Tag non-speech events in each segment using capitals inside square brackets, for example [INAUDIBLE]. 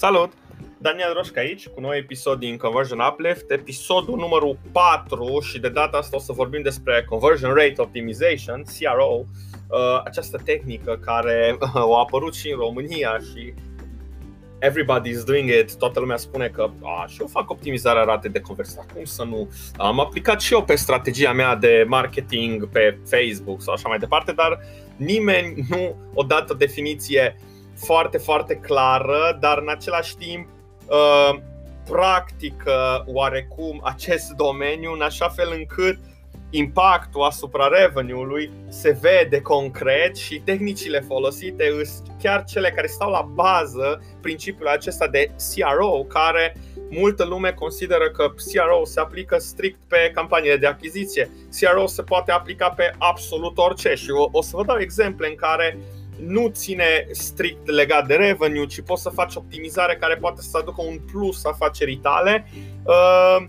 Salut! Daniel Roșca aici cu nou episod din Conversion Uplift, episodul numărul 4 și de data asta o să vorbim despre Conversion Rate Optimization, CRO, uh, această tehnică care uh, a apărut și în România și everybody is doing it, toată lumea spune că a, și eu fac optimizarea ratei de conversie, cum să nu? Am aplicat și eu pe strategia mea de marketing pe Facebook sau așa mai departe, dar nimeni nu o dată definiție foarte, foarte clară, dar în același timp uh, practică oarecum acest domeniu în așa fel încât impactul asupra revenue-ului se vede concret și tehnicile folosite sunt chiar cele care stau la bază principiul acesta de CRO, care multă lume consideră că CRO se aplică strict pe campaniile de achiziție. CRO se poate aplica pe absolut orice și o, o să vă dau exemple în care nu ține strict legat de revenue, ci poți să faci optimizare care poate să aducă un plus afacerii tale, uh,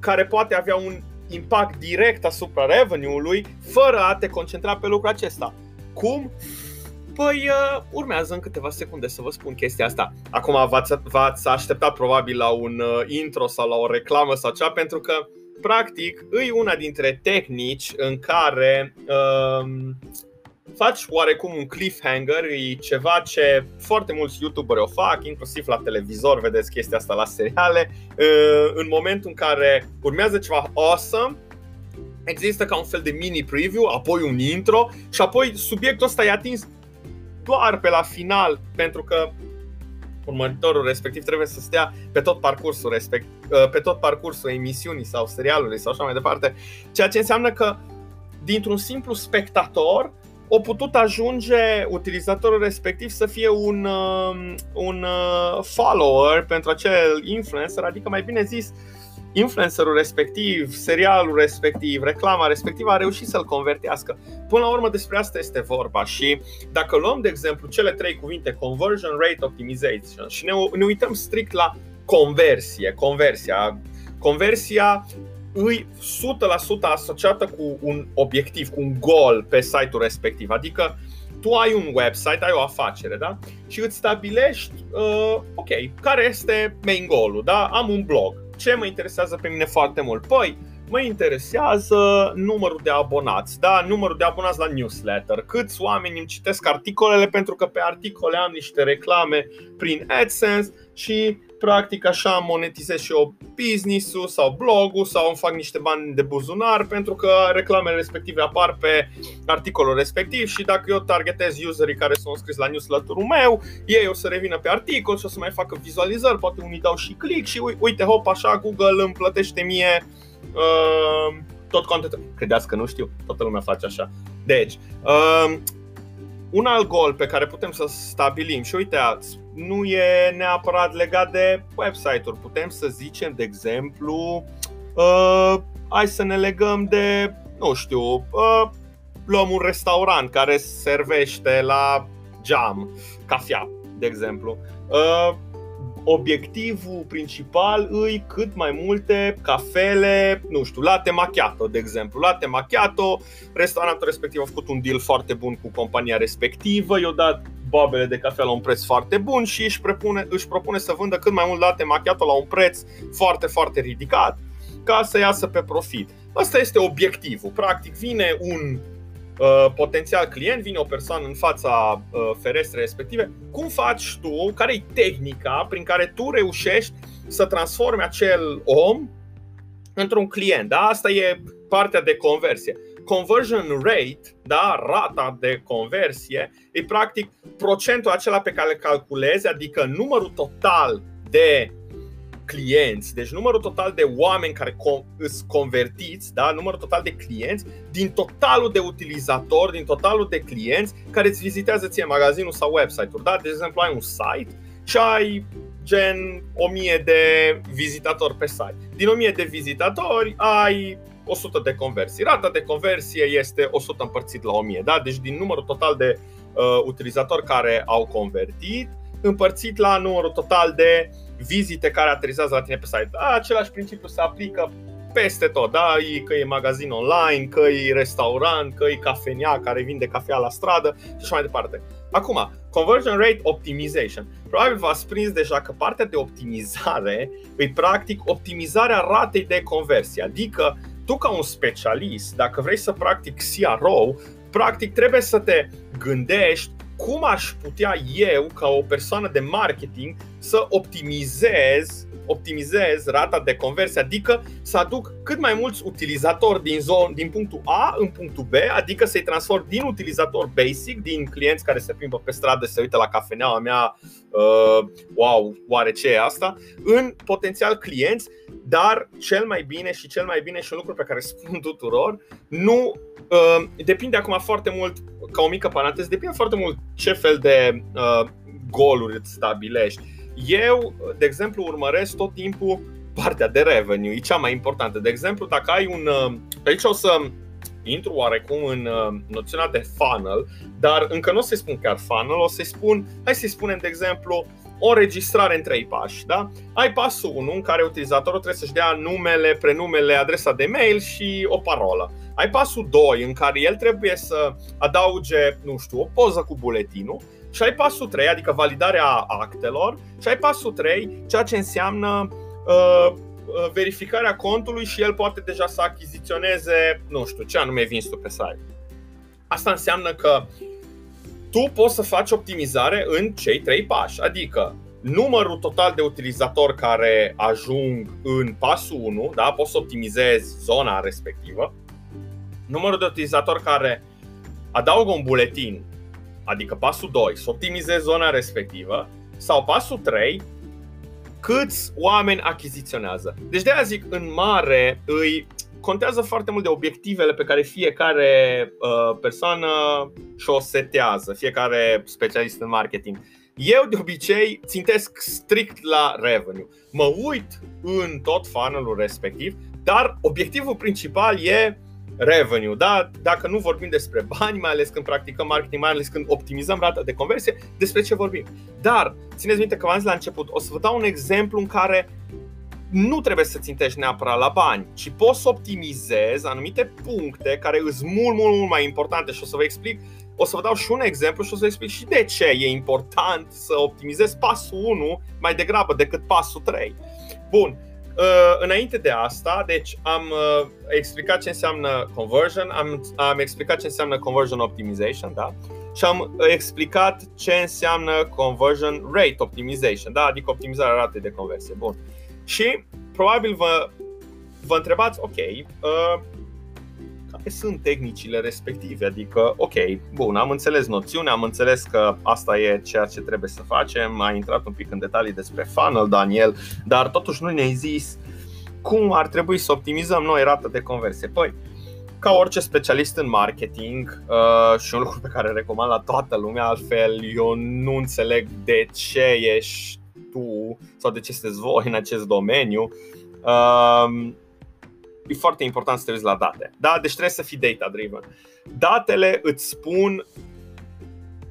care poate avea un impact direct asupra revenue-ului, fără a te concentra pe lucrul acesta. Cum? Păi uh, urmează în câteva secunde să vă spun chestia asta. Acum v-ați, v-ați așteptat probabil la un uh, intro sau la o reclamă sau cea, pentru că practic e una dintre tehnici în care uh, faci oarecum un cliffhanger, e ceva ce foarte mulți youtuberi o fac, inclusiv la televizor, vedeți chestia asta la seriale, în momentul în care urmează ceva awesome, există ca un fel de mini preview, apoi un intro și apoi subiectul ăsta e atins doar pe la final, pentru că următorul respectiv trebuie să stea pe tot parcursul respect, pe tot parcursul emisiunii sau serialului sau așa mai departe, ceea ce înseamnă că dintr-un simplu spectator o putut ajunge utilizatorul respectiv să fie un, um, un uh, follower pentru acel influencer, adică mai bine zis, influencerul respectiv, serialul respectiv, reclama respectivă a reușit să-l convertească. Până la urmă despre asta este vorba și dacă luăm de exemplu cele trei cuvinte conversion rate optimization și ne, ne uităm strict la conversie, conversia, conversia îi 100% asociată cu un obiectiv, cu un goal pe site-ul respectiv. Adică tu ai un website, ai o afacere, da? Și îți stabilești, uh, ok, care este main goal-ul, da? Am un blog. Ce mă interesează pe mine foarte mult? Păi, mă interesează numărul de abonați, da? numărul de abonați la newsletter, câți oameni îmi citesc articolele pentru că pe articole am niște reclame prin AdSense și practic așa monetizez și eu business-ul sau blogul sau îmi fac niște bani de buzunar pentru că reclamele respective apar pe articolul respectiv și dacă eu targetez userii care sunt scris la newsletter-ul meu, ei o să revină pe articol și o să mai facă vizualizări, poate unii dau și click și uite, hop, așa Google îmi plătește mie uh, tot contentul. Credeți că nu știu, toată lumea face așa. Deci, uh, un alt gol pe care putem să stabilim și uitați, nu e neapărat legat de website-uri. Putem să zicem, de exemplu, uh, hai să ne legăm de, nu știu, uh, luăm un restaurant care servește la geam, cafea, de exemplu. Uh, obiectivul principal îi cât mai multe cafele, nu știu, latte macchiato, de exemplu. Latte macchiato, restaurantul respectiv a făcut un deal foarte bun cu compania respectivă, i-a dat babele de cafea la un preț foarte bun și își propune, își propune să vândă cât mai mult latte macchiato la un preț foarte, foarte ridicat ca să iasă pe profit. Asta este obiectivul. Practic vine un Uh, potențial client, vine o persoană în fața uh, ferestrei respective, cum faci tu, care e tehnica prin care tu reușești să transformi acel om într-un client. Da? Asta e partea de conversie. Conversion rate, da, rata de conversie, e practic procentul acela pe care îl calculezi, adică numărul total de clienți, deci numărul total de oameni care sunt convertiți, da? numărul total de clienți, din totalul de utilizatori, din totalul de clienți care îți vizitează ție magazinul sau website-ul. Da? De exemplu, ai un site și ai gen 1000 de vizitatori pe site. Din 1000 de vizitatori ai 100 de conversii. Rata de conversie este 100 împărțit la 1000, da? Deci din numărul total de uh, utilizatori care au convertit, împărțit la numărul total de vizite care aterizează la tine pe site. Același principiu se aplică peste tot, da? că e magazin online, că e restaurant, că e cafenea care vinde cafea la stradă și așa mai departe. Acum, conversion rate optimization. Probabil v-ați prins deja că partea de optimizare e practic optimizarea ratei de conversie, adică tu ca un specialist, dacă vrei să practic CRO, practic trebuie să te gândești cum aș putea eu, ca o persoană de marketing, să optimizez optimizez rata de conversie, adică să aduc cât mai mulți utilizatori din, zon, din punctul A în punctul B, adică să-i transform din utilizator basic, din clienți care se plimbă pe stradă, se uită la cafeneaua mea, uh, wow, oare ce e asta, în potențial clienți, dar cel mai bine și cel mai bine și un lucru pe care spun tuturor, nu uh, depinde acum foarte mult, ca o mică paranteză, depinde foarte mult ce fel de uh, goluri îți stabilești eu, de exemplu, urmăresc tot timpul partea de revenue, e cea mai importantă. De exemplu, dacă ai un. Uh, aici o să intru oarecum în uh, noțiunea de funnel, dar încă nu o să-i spun chiar funnel, o să-i spun, hai să-i spunem, de exemplu, o înregistrare în trei pași. Da? Ai pasul 1 în care utilizatorul trebuie să-și dea numele, prenumele, adresa de mail și o parolă. Ai pasul 2 în care el trebuie să adauge, nu știu, o poză cu buletinul și ai pasul 3, adică validarea actelor, și ai pasul 3, ceea ce înseamnă uh, uh, verificarea contului și el poate deja să achiziționeze, nu știu, ce anume vinzi tu pe site. Asta înseamnă că tu poți să faci optimizare în cei trei pași, adică numărul total de utilizatori care ajung în pasul 1, da, poți să optimizezi zona respectivă, numărul de utilizatori care adaugă un buletin adică pasul 2, să optimizezi zona respectivă, sau pasul 3, câți oameni achiziționează. Deci de aia zic, în mare, îi contează foarte mult de obiectivele pe care fiecare uh, persoană și-o setează, fiecare specialist în marketing. Eu de obicei țintesc strict la revenue. Mă uit în tot funnel respectiv, dar obiectivul principal e revenue, da? Dacă nu vorbim despre bani, mai ales când practicăm marketing, mai ales când optimizăm rata de conversie, despre ce vorbim. Dar, țineți minte că v-am zis la început, o să vă dau un exemplu în care nu trebuie să țintești neapărat la bani, ci poți să optimizezi anumite puncte care sunt mult, mult, mult mai importante și o să vă explic o să vă dau și un exemplu și o să vă explic și de ce e important să optimizezi pasul 1 mai degrabă decât pasul 3. Bun, Uh, înainte de asta, deci am uh, explicat ce înseamnă conversion, am, am explicat ce înseamnă conversion optimization, da? Și am explicat ce înseamnă conversion rate optimization, da? Adică optimizarea ratei de conversie. Bun. Și probabil vă, vă întrebați, ok, uh, care sunt tehnicile respective. Adică, ok, bun, am înțeles noțiunea, am înțeles că asta e ceea ce trebuie să facem, a intrat un pic în detalii despre funnel, Daniel, dar totuși nu ne-ai zis cum ar trebui să optimizăm noi rata de conversie. Păi, ca orice specialist în marketing uh, și un lucru pe care recomand la toată lumea, altfel eu nu înțeleg de ce ești tu sau de ce sunteți voi în acest domeniu. Uh, e foarte important să te uiți la date. Da? Deci trebuie să fii data-driven. Datele îți spun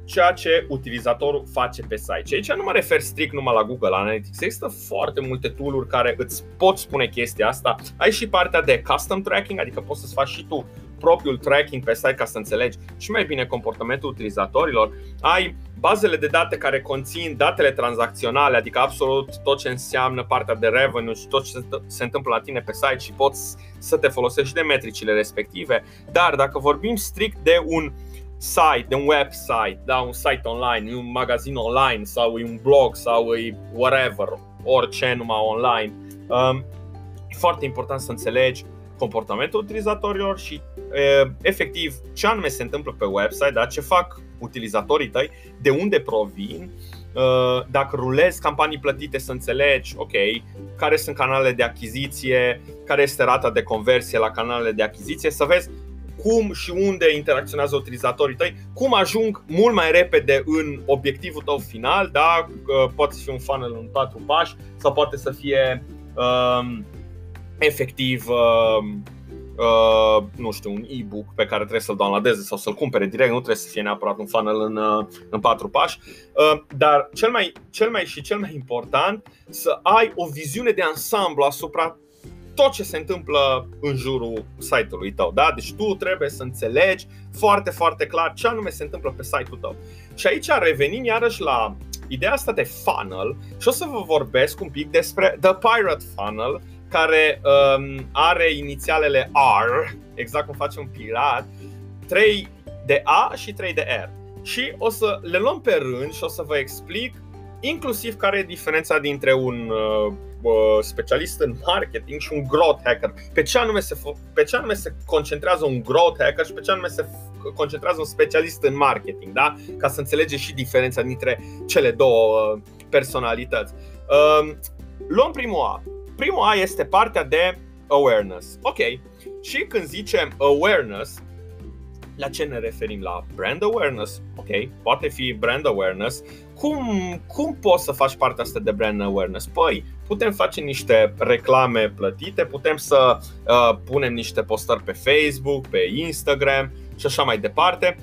ceea ce utilizatorul face pe site. Și aici nu mă refer strict numai la Google Analytics. Există foarte multe tool care îți pot spune chestia asta. Ai și partea de custom tracking, adică poți să-ți faci și tu propriul tracking pe site ca să înțelegi și mai bine comportamentul utilizatorilor. Ai bazele de date care conțin datele tranzacționale, adică absolut tot ce înseamnă partea de revenue și tot ce se întâmplă la tine pe site și poți să te folosești de metricile respective. Dar dacă vorbim strict de un site, de un website, da, un site online, un magazin online sau un blog sau e whatever, orice numai online, um, e foarte important să înțelegi comportamentul utilizatorilor și e, efectiv ce anume se întâmplă pe website, da, ce fac utilizatorii tăi, de unde provin, dacă rulezi campanii plătite să înțelegi, ok, care sunt canalele de achiziție, care este rata de conversie la canalele de achiziție, să vezi cum și unde interacționează utilizatorii tăi, cum ajung mult mai repede în obiectivul tău final, da? poate să fie un funnel în patru pași sau poate să fie um, efectiv uh, uh, nu știu, un e-book pe care trebuie să-l downloadeze sau să-l cumpere direct, nu trebuie să fie neapărat un funnel în, uh, în patru pași, uh, dar cel mai, cel mai și cel mai important să ai o viziune de ansamblu asupra tot ce se întâmplă în jurul site-ului tău. Da? Deci tu trebuie să înțelegi foarte, foarte clar ce anume se întâmplă pe site-ul tău. Și aici revenim iarăși la ideea asta de funnel și o să vă vorbesc un pic despre The Pirate Funnel, care um, are inițialele R, exact cum face un pirat, 3 de A și 3 de R. Și o să le luăm pe rând și o să vă explic inclusiv care e diferența dintre un uh, uh, specialist în marketing și un growth hacker. Pe ce, anume se, pe ce anume se concentrează un growth hacker și pe ce anume se concentrează un specialist în marketing, da? Ca să înțelegeți și diferența dintre cele două uh, personalități. Uh, luăm primul A. Primul A este partea de awareness. Ok. Și când zicem awareness, la ce ne referim? La brand awareness? Ok, poate fi brand awareness. Cum, cum poți să faci partea asta de brand awareness? Păi, putem face niște reclame plătite, putem să uh, punem niște postări pe Facebook, pe Instagram și așa mai departe.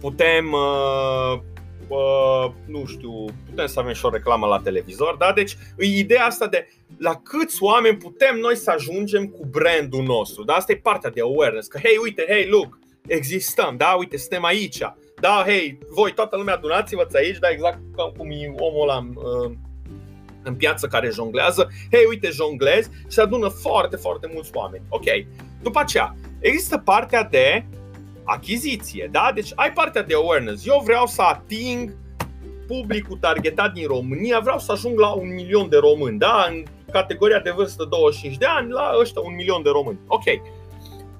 Putem, uh, uh, nu știu, putem să avem și o reclamă la televizor, da? Deci, e ideea asta de la câți oameni putem noi să ajungem cu brandul nostru. Da? Asta e partea de awareness, că hei, uite, hei, look, existăm, da, uite, suntem aici. Da, hei, voi, toată lumea, adunați-vă aici, da, exact cum e omul ăla uh, în piață care jonglează. Hei, uite, jonglez și se adună foarte, foarte mulți oameni. Ok. După aceea, există partea de achiziție, da? Deci ai partea de awareness. Eu vreau să ating publicul targetat din România, vreau să ajung la un milion de români, da? În categoria de vârstă 25 de ani, la ăștia un milion de români. Ok.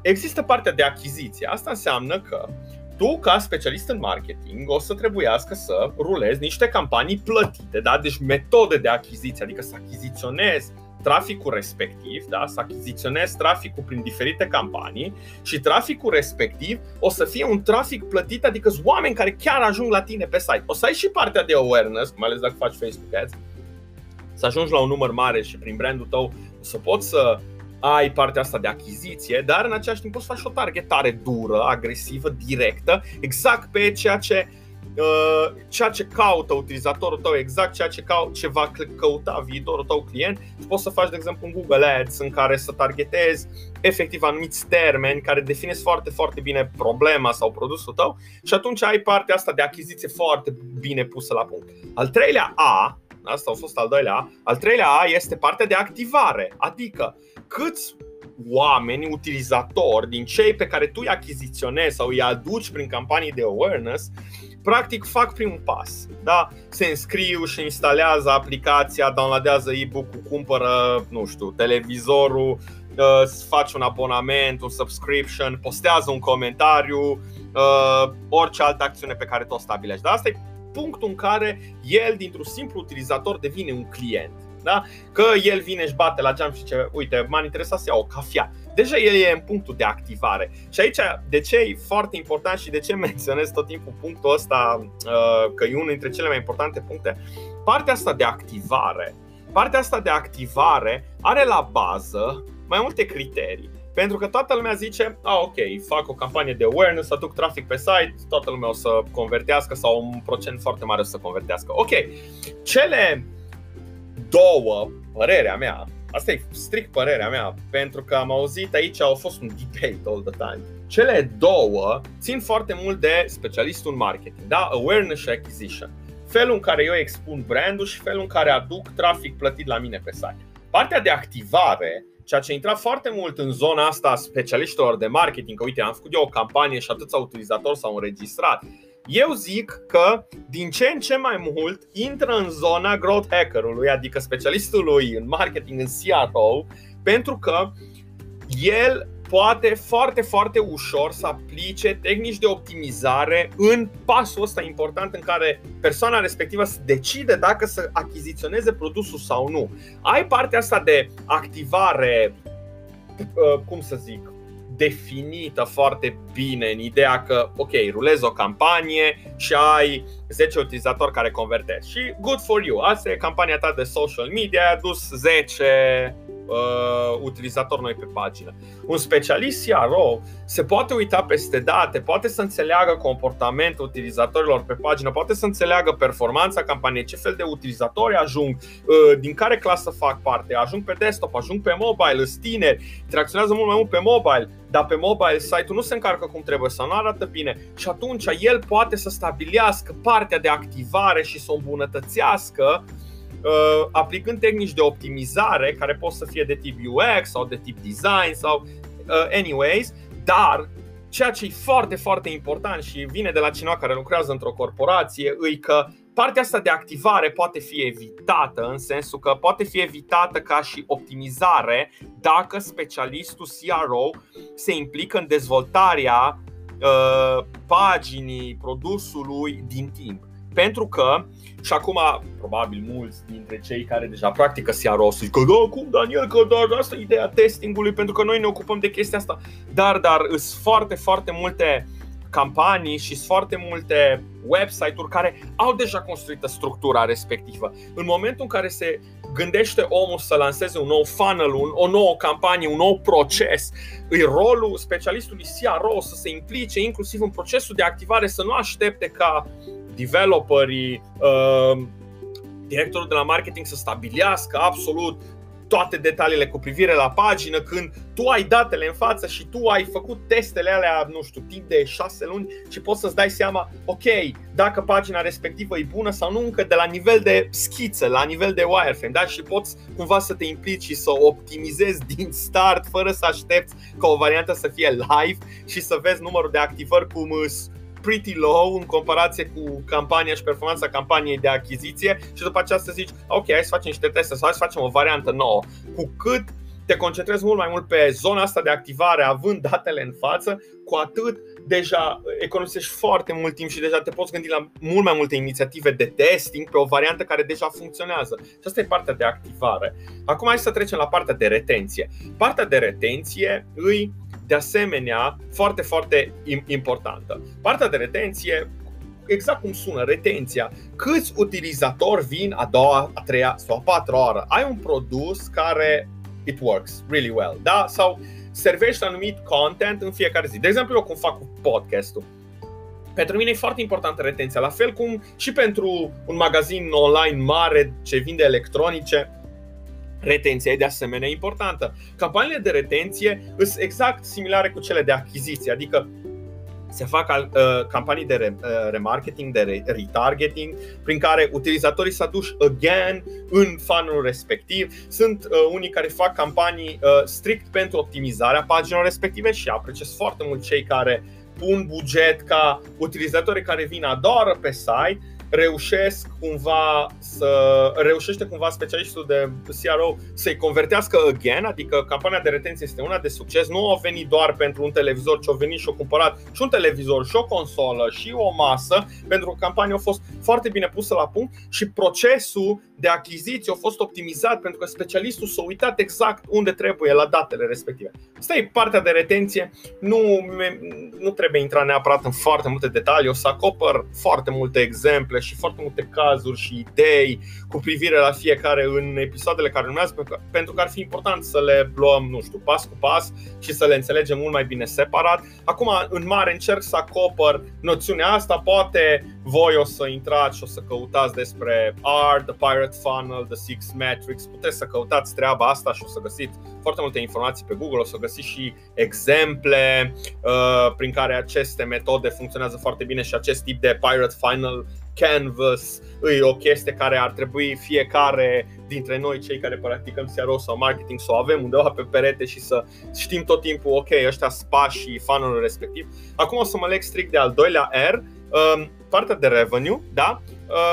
Există partea de achiziție. Asta înseamnă că tu, ca specialist în marketing, o să trebuiască să rulezi niște campanii plătite, da? deci metode de achiziție, adică să achiziționezi traficul respectiv, da? să achiziționezi traficul prin diferite campanii și traficul respectiv o să fie un trafic plătit, adică sunt oameni care chiar ajung la tine pe site. O să ai și partea de awareness, mai ales dacă faci Facebook Ads, să ajungi la un număr mare și prin brandul tău să poți să ai partea asta de achiziție, dar în același timp poți să faci o targetare dură, agresivă, directă, exact pe ceea ce Uh, ceea ce caută utilizatorul tău, exact ceea ce, cau- ce va căuta viitorul tău client. Poți să faci, de exemplu, un Google Ads în care să targetezi efectiv anumiți termeni care definesc foarte, foarte bine problema sau produsul tău și atunci ai partea asta de achiziție foarte bine pusă la punct. Al treilea A, asta a fost al doilea A, al treilea A este partea de activare, adică câți oameni, utilizatori, din cei pe care tu îi achiziționezi sau îi aduci prin campanii de awareness, practic fac primul pas. Da? Se înscriu și instalează aplicația, downloadează e-book-ul, cumpără, nu știu, televizorul, uh, faci un abonament, un subscription, postează un comentariu, uh, orice altă acțiune pe care tu o stabilești. Dar asta e punctul în care el, dintr-un simplu utilizator, devine un client da? Că el vine, și bate la geam și zice, uite, m-ar interesa să iau o cafea. Deja el e în punctul de activare. Și aici, de ce e foarte important și de ce [LAUGHS] menționez tot timpul punctul ăsta, uh, că e unul dintre cele mai importante puncte, partea asta de activare, partea asta de activare are la bază mai multe criterii. Pentru că toată lumea zice, a, ok, fac o campanie de awareness, aduc trafic pe site, toată lumea o să convertească sau un procent foarte mare o să convertească. Ok, cele două, părerea mea, asta e strict părerea mea, pentru că am auzit aici, au fost un debate all the time. Cele două țin foarte mult de specialistul în marketing, da? Awareness și acquisition. Felul în care eu expun brandul și felul în care aduc trafic plătit la mine pe site. Partea de activare, ceea ce intra foarte mult în zona asta a specialiștilor de marketing, că uite, am făcut eu o campanie și atâția utilizatori s-au înregistrat eu zic că din ce în ce mai mult intră în zona growth hackerului, adică specialistului în marketing, în CRO, pentru că el poate foarte, foarte ușor să aplice tehnici de optimizare în pasul ăsta important în care persoana respectivă să decide dacă să achiziționeze produsul sau nu. Ai partea asta de activare, uh, cum să zic, definită foarte bine în ideea că, ok, rulezi o campanie și ai 10 utilizatori care convertesc și good for you. Asta e campania ta de social media, ai adus 10 uh, utilizatori noi pe pagină. Un specialist CRO se poate uita peste date, poate să înțeleagă comportamentul utilizatorilor pe pagină, poate să înțeleagă performanța campaniei, ce fel de utilizatori ajung, uh, din care clasă fac parte, ajung pe desktop, ajung pe mobile, sunt tineri, interacționează mult mai mult pe mobile, dar pe mobile site-ul nu se încarcă cum trebuie sau nu arată bine și atunci el poate să stabilească partea de activare și să o îmbunătățească uh, aplicând tehnici de optimizare care pot să fie de tip UX sau de tip design sau uh, anyways, dar ceea ce e foarte, foarte important și vine de la cineva care lucrează într-o corporație, e că partea asta de activare poate fi evitată, în sensul că poate fi evitată ca și optimizare dacă specialistul CRO se implică în dezvoltarea uh, paginii produsului din timp. Pentru că, și acum probabil mulți dintre cei care deja practică CRO să zică Da, cum Daniel, că doar asta e ideea testingului pentru că noi ne ocupăm de chestia asta Dar, dar sunt foarte, foarte multe campanii și sunt foarte multe website-uri care au deja construită structura respectivă. În momentul în care se gândește omul să lanseze un nou funnel, un, o nouă campanie, un nou proces, îi rolul specialistului CRO să se implice inclusiv în procesul de activare, să nu aștepte ca developerii, uh, directorul de la marketing să stabilească absolut toate detaliile cu privire la pagină când tu ai datele în față și tu ai făcut testele alea, nu știu, timp de șase luni și poți să-ți dai seama, ok, dacă pagina respectivă e bună sau nu încă de la nivel de schiță, la nivel de wireframe, da? Și poți cumva să te implici și să optimizezi [LAUGHS] din start fără să aștepți ca o variantă să fie live și să vezi numărul de activări cum îți pretty low în comparație cu campania și performanța campaniei de achiziție și după aceea să zici, ok, hai să facem niște teste sau hai să facem o variantă nouă. Cu cât te concentrezi mult mai mult pe zona asta de activare, având datele în față, cu atât deja economisești foarte mult timp și deja te poți gândi la mult mai multe inițiative de testing pe o variantă care deja funcționează. Și asta e partea de activare. Acum hai să trecem la partea de retenție. Partea de retenție îi de asemenea foarte, foarte importantă. Partea de retenție exact cum sună, retenția. Câți utilizatori vin a doua, a treia sau a patra oară? Ai un produs care it works really well, da? Sau servești anumit content în fiecare zi. De exemplu, eu cum fac cu podcastul. Pentru mine e foarte importantă retenția, la fel cum și pentru un magazin online mare ce vinde electronice, Retenția e de asemenea importantă. Campaniile de retenție sunt exact similare cu cele de achiziție, adică se fac uh, campanii de re, uh, remarketing, de re, retargeting, prin care utilizatorii s-au dus again în fanul respectiv. Sunt uh, unii care fac campanii uh, strict pentru optimizarea paginilor respective și apreciez foarte mult cei care pun buget ca utilizatorii care vin a doua oră pe site reușesc cumva să reușește cumva specialistul de CRO să-i convertească again, adică campania de retenție este una de succes, nu a venit doar pentru un televizor, ci a venit și a cumpărat și un televizor, și o consolă, și o masă, pentru că campania a fost foarte bine pusă la punct și procesul de achiziție a fost optimizat pentru că specialistul s-a uitat exact unde trebuie la datele respective. Asta e partea de retenție, nu, nu trebuie intra neapărat în foarte multe detalii, o să acopăr foarte multe exemple și foarte multe cazuri și idei cu privire la fiecare în episoadele care urmează, pentru că ar fi important să le luăm, nu știu, pas cu pas și să le înțelegem mult mai bine separat. Acum, în mare, încerc să acopăr noțiunea asta, poate voi o să intrați și o să căutați despre R, The Pirate Funnel, The Six Metrics, puteți să căutați treaba asta și o să găsiți foarte multe informații pe Google, o să găsiți și exemple uh, prin care aceste metode funcționează foarte bine și acest tip de Pirate Funnel Canvas e o chestie care ar trebui fiecare dintre noi, cei care practicăm CRO sau marketing, să o avem undeva pe perete și să știm tot timpul, ok, ăștia spa și funnel respectiv. Acum o să mă leg strict de al doilea R, um, partea de revenue, da?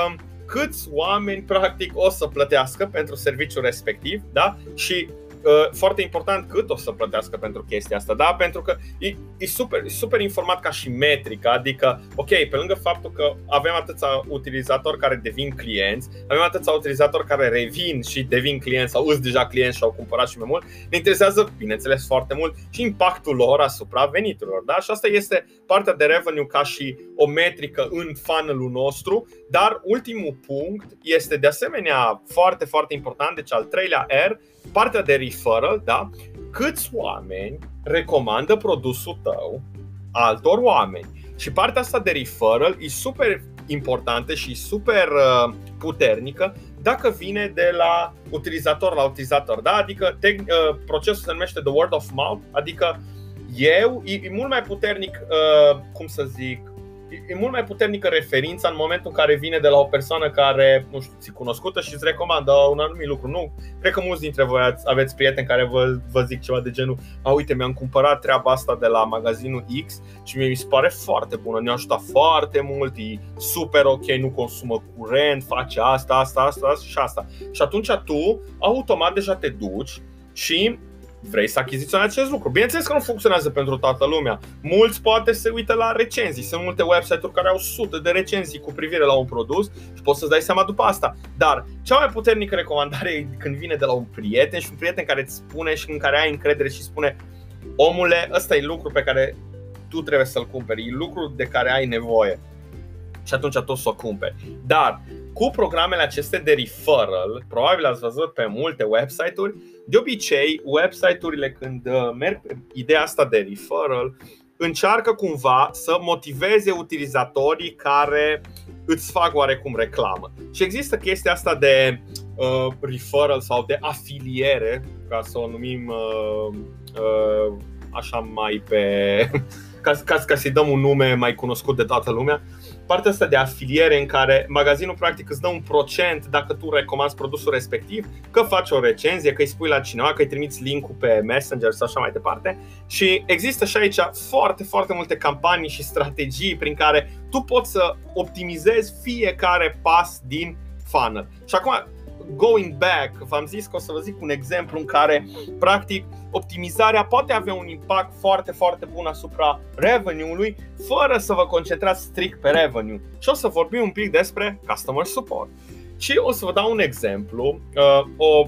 Um, câți oameni practic o să plătească pentru serviciul respectiv, da? Și Uh, foarte important cât o să plătească pentru chestia asta, da? Pentru că e, e, super, e super informat ca și metrică, adică, ok, pe lângă faptul că avem atâția utilizatori care devin clienți, avem atâția utilizatori care revin și devin clienți sau îți deja clienți și au cumpărat și mai mult, ne interesează, bineînțeles, foarte mult și impactul lor asupra veniturilor, da? Și asta este partea de revenue ca și o metrică în funnel-ul nostru, dar ultimul punct este de asemenea foarte, foarte important, deci al treilea R, partea de referral, da? Câți oameni recomandă produsul tău altor oameni? Și partea asta de referral e super importantă și super uh, puternică dacă vine de la utilizator la utilizator. Da? Adică te, uh, procesul se numește the word of mouth, adică eu, e, e mult mai puternic, uh, cum să zic, e mult mai puternică referința în momentul în care vine de la o persoană care, nu știu, ți cunoscută și îți recomandă un anumit lucru. Nu, cred că mulți dintre voi aveți prieteni care vă, vă zic ceva de genul A, uite, mi-am cumpărat treaba asta de la magazinul X și mi se pare foarte bună, ne-a ajutat foarte mult, e super ok, nu consumă curent, face asta, asta, asta, asta și asta. Și atunci tu, automat, deja te duci și vrei să achiziționezi acest lucru. Bineînțeles că nu funcționează pentru toată lumea. Mulți poate se uită la recenzii. Sunt multe website-uri care au sute de recenzii cu privire la un produs și poți să-ți dai seama după asta. Dar cea mai puternică recomandare e când vine de la un prieten și un prieten care îți spune și în care ai încredere și spune Omule, ăsta e lucru pe care tu trebuie să-l cumperi, e lucru de care ai nevoie și atunci tu să o cumperi. Dar cu programele acestea de referral, probabil ați văzut pe multe website-uri, de obicei, website-urile când uh, merg pe ideea asta de referral, încearcă cumva să motiveze utilizatorii care îți fac oarecum reclamă. Și există chestia asta de uh, referral sau de afiliere, ca să o numim uh, uh, așa mai pe. [LAUGHS] ca, ca, ca să-i dăm un nume mai cunoscut de toată lumea. Uh, partea asta de afiliere în care magazinul practic îți dă un procent dacă tu recomanzi produsul respectiv, că faci o recenzie, că îi spui la cineva, că îi trimiți link-ul pe Messenger sau așa mai departe. Și există și aici foarte, foarte multe campanii și strategii prin care tu poți să optimizezi fiecare pas din funnel. Și acum, going back, v-am zis că o să vă zic un exemplu în care, practic, optimizarea poate avea un impact foarte, foarte bun asupra revenue-ului, fără să vă concentrați strict pe revenue. Și o să vorbim un pic despre customer support. Și o să vă dau un exemplu. Uh, o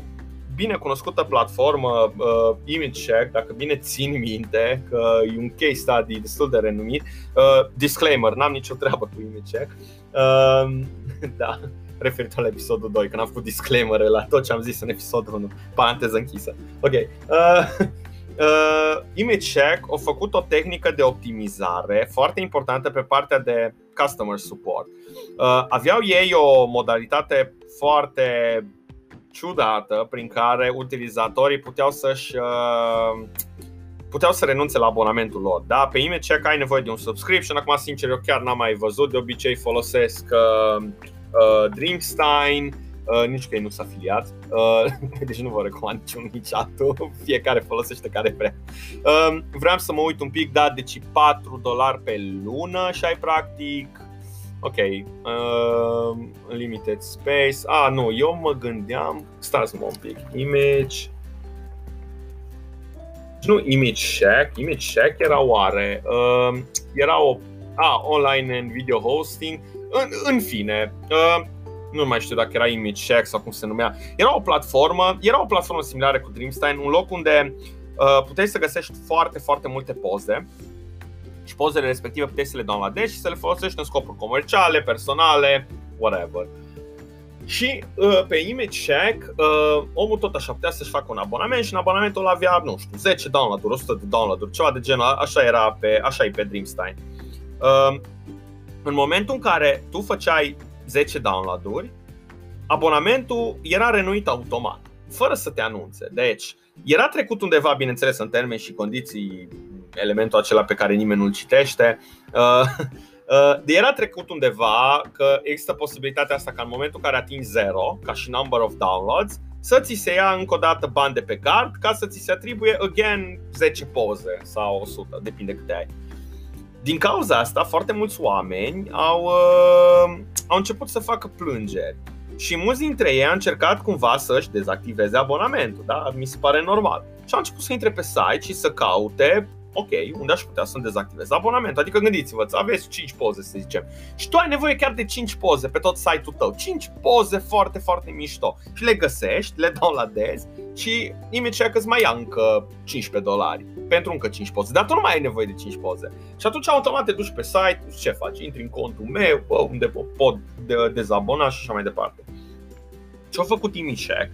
bine cunoscută platformă uh, ImageCheck, dacă bine țin minte, că e un case study destul de renumit. Uh, disclaimer, n-am nicio treabă cu ImageCheck. Uh, [LAUGHS] da, referitor la episodul 2, când am făcut disclaimer la tot ce am zis în episodul 1, paranteză închisă. Ok. Uh, [LAUGHS] uh, ImageCheck a făcut o tehnică de optimizare foarte importantă pe partea de customer support. Uh, aveau ei o modalitate foarte ciudată prin care utilizatorii puteau să-și uh, puteau să renunțe la abonamentul lor. Da? Pe ImageCheck ai nevoie de un subscription, acum sincer eu chiar n-am mai văzut, de obicei folosesc uh, uh, Dreamstein, uh, nici că ei nu sunt afiliați, uh, [LAUGHS] deci nu vă recomand niciunul nici altul, [LAUGHS] fiecare folosește care vrea. Uh, vreau să mă uit un pic, da, deci 4 dolari pe lună și ai practic Ok, uh, limited space. Ah, nu, eu mă gândeam, stați mă un pic, image nu Image Shack, Image Shack era oare, uh, era o a, online and video hosting, în, în fine, uh, nu mai știu dacă era Image Shack sau cum se numea. Era o platformă, era o platformă similară cu Dreamstein, un loc unde uh, puteai să găsești foarte, foarte multe poze și pozele respective puteai să le downloadezi și să le folosești în scopuri comerciale, personale, whatever. Și uh, pe Image Shack, uh, omul tot așa putea să-și facă un abonament și în abonamentul avea, nu știu, 10 download-uri, 100 de download-uri, ceva de genul, așa era pe, așa e pe Dreamstein. Uh, în momentul în care tu făceai 10 download-uri, abonamentul era renuit automat, fără să te anunțe. Deci, era trecut undeva, bineînțeles, în termeni și condiții, elementul acela pe care nimeni nu-l citește. Uh, [LAUGHS] uh, era trecut undeva că există posibilitatea asta ca în momentul în care atingi 0, ca și number of downloads, să ți se ia încă o dată bani de pe card ca să ți se atribuie again 10 poze sau 100, depinde câte ai. Din cauza asta, foarte mulți oameni au, uh, au început să facă plângeri. Și mulți dintre ei au încercat cumva să-și dezactiveze abonamentul, da? Mi se pare normal. Și au început să intre pe site și să caute ok, unde aș putea să-mi dezactivez abonamentul? Adică gândiți-vă, aveți 5 poze, să zicem, și tu ai nevoie chiar de 5 poze pe tot site-ul tău. 5 poze foarte, foarte mișto. Și le găsești, le downloadezi și imediat că îți mai ia încă 15 dolari pentru încă 5 poze. Dar tu nu mai ai nevoie de 5 poze. Și atunci automat te duci pe site, ce faci? Intri în contul meu, unde pot dezabona și așa mai departe. Ce a făcut Imicheck?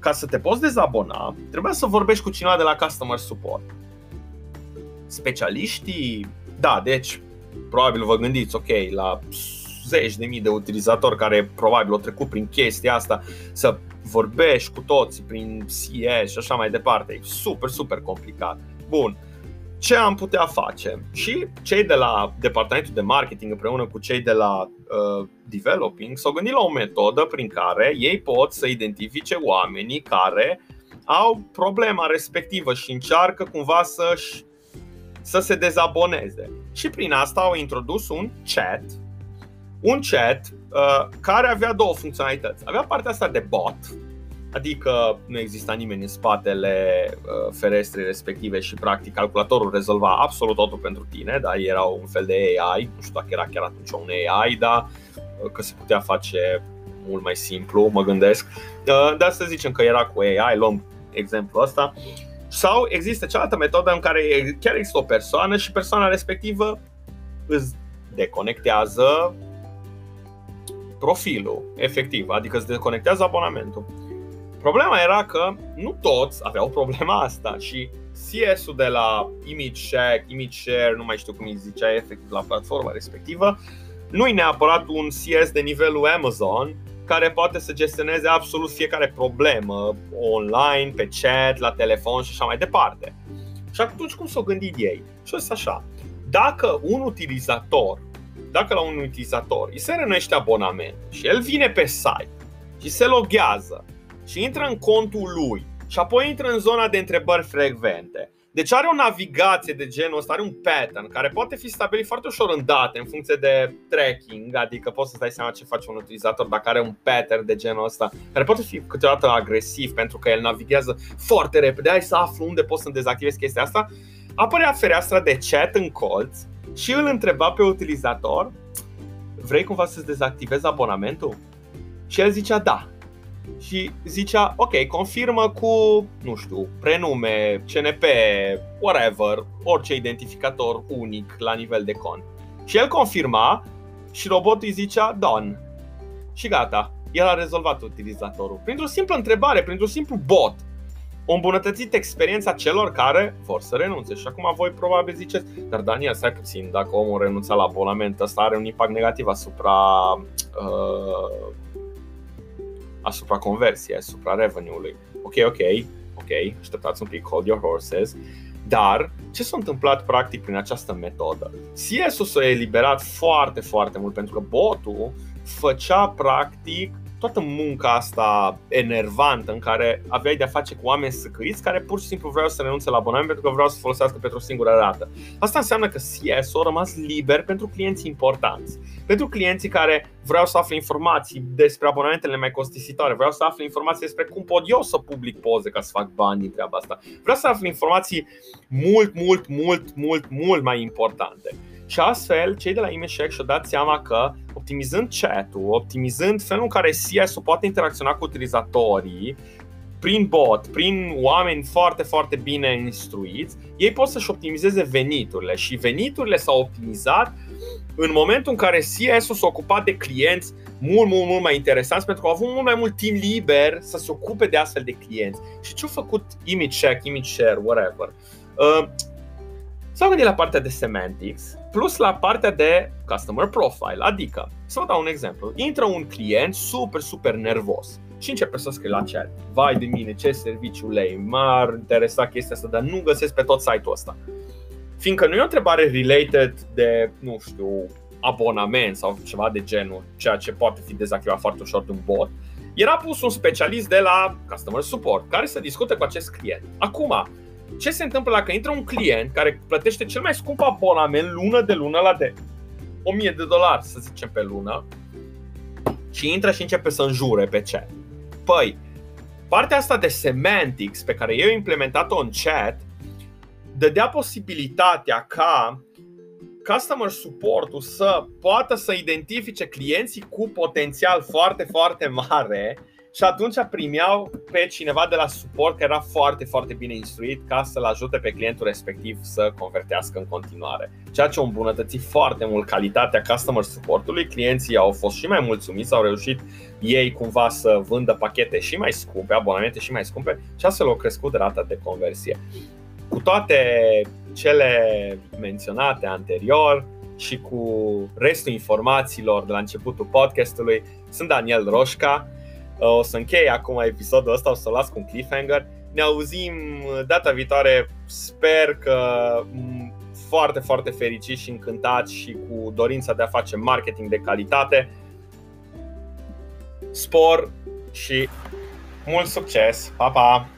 ca să te poți dezabona, trebuia să vorbești cu cineva de la customer support. Specialiștii, da, deci probabil vă gândiți, ok, la zeci de mii de utilizatori care probabil au trecut prin chestia asta, să vorbești cu toți prin CS și așa mai departe. E super, super complicat. Bun. Ce am putea face? Și cei de la departamentul de marketing împreună cu cei de la uh, developing s-au gândit la o metodă prin care ei pot să identifice oamenii care au problema respectivă și încearcă cumva să să se dezaboneze. Și prin asta au introdus un chat, un chat uh, care avea două funcționalități. Avea partea asta de bot, adică nu exista nimeni în spatele uh, ferestrei respective și practic calculatorul rezolva absolut totul pentru tine, dar era un fel de AI, nu știu dacă era chiar atunci un AI, dar uh, că se putea face mult mai simplu, mă gândesc. Uh, dar să zicem că era cu AI, luăm exemplul ăsta. Sau există cealaltă metodă în care chiar există o persoană și persoana respectivă îți deconectează profilul, efectiv, adică îți deconectează abonamentul. Problema era că nu toți aveau problema asta și CS-ul de la Image Shack, Image Share, nu mai știu cum îi zicea efectiv la platforma respectivă, nu e neapărat un CS de nivelul Amazon care poate să gestioneze absolut fiecare problemă online, pe chat, la telefon și așa mai departe. Și atunci cum s-au gândit ei? Și o așa, dacă un utilizator, dacă la un utilizator îi se rănește abonament și el vine pe site și se loghează și intră în contul lui și apoi intră în zona de întrebări frecvente. Deci are o navigație de genul ăsta, are un pattern care poate fi stabilit foarte ușor în date, în funcție de tracking, adică poți să-ți dai seama ce face un utilizator dacă are un pattern de genul ăsta, care poate fi câteodată agresiv pentru că el navighează foarte repede, hai să aflu unde pot să-mi dezactivez chestia asta. Apărea fereastra de chat în colț și îl întreba pe utilizator Vrei cumva să-ți dezactivezi abonamentul? Și el zicea da și zicea, ok, confirmă cu, nu știu, prenume, CNP, whatever, orice identificator unic la nivel de cont. Și el confirma și robotul îi zicea done. Și gata, el a rezolvat utilizatorul. Printr-o simplă întrebare, printr-un simplu bot. O îmbunătățit experiența celor care vor să renunțe. Și acum voi probabil ziceți, dar Daniel, stai puțin, dacă omul renunța la abonament, ăsta are un impact negativ asupra uh, asupra conversiei, asupra revenue-ului. Ok, ok, ok, așteptați un pic, hold your horses. Dar ce s-a întâmplat practic prin această metodă? CS-ul s-a eliberat foarte, foarte mult pentru că botul făcea practic toată munca asta enervantă în care aveai de-a face cu oameni săcăiți care pur și simplu vreau să renunțe la abonament pentru că vreau să folosească pentru o singură dată. Asta înseamnă că CS a rămas liber pentru clienții importanți. Pentru clienții care vreau să afle informații despre abonamentele mai costisitoare, vreau să afle informații despre cum pot eu să public poze ca să fac bani din treaba asta. Vreau să afle informații mult, mult, mult, mult, mult mai importante. Și astfel, cei de la IMSHEC și-au dat seama că optimizând chat-ul, optimizând felul în care CS-ul poate interacționa cu utilizatorii, prin bot, prin oameni foarte, foarte bine instruiți, ei pot să-și optimizeze veniturile și veniturile s-au optimizat în momentul în care CS-ul s-a ocupat de clienți mult, mult, mult mai interesanți pentru că au avut mult mai mult timp liber să se ocupe de astfel de clienți. Și ce au făcut image check, image share, whatever? Uh, S-au gândit la partea de semantics plus la partea de customer profile. Adică, să vă dau un exemplu. Intră un client super, super nervos și începe să scrie la chat. Vai de mine, ce serviciu lei, m-ar interesa chestia asta, dar nu găsesc pe tot site-ul ăsta. Fiindcă nu e o întrebare related de, nu știu, abonament sau ceva de genul, ceea ce poate fi dezactivat foarte ușor de un bot, era pus un specialist de la customer support care să discute cu acest client. Acum, ce se întâmplă dacă intră un client care plătește cel mai scump abonament lună de lună la de 1000 de dolari, să zicem, pe lună, și intră și începe să înjure pe chat. Păi, partea asta de semantics pe care eu implementat-o în chat dădea posibilitatea ca customer support-ul să poată să identifice clienții cu potențial foarte, foarte mare și atunci primeau pe cineva de la suport care era foarte, foarte bine instruit ca să-l ajute pe clientul respectiv să convertească în continuare. Ceea ce a îmbunătățit foarte mult calitatea customer supportului. Clienții au fost și mai mulțumiți, au reușit ei cumva să vândă pachete și mai scumpe, abonamente și mai scumpe și astfel au crescut rata de conversie. Cu toate cele menționate anterior și cu restul informațiilor de la începutul podcastului, sunt Daniel Roșca o să închei acum episodul ăsta, o să o las cu un cliffhanger. Ne auzim data viitoare, sper că foarte, foarte fericit și încântat și cu dorința de a face marketing de calitate. Spor și mult succes! Pa, pa!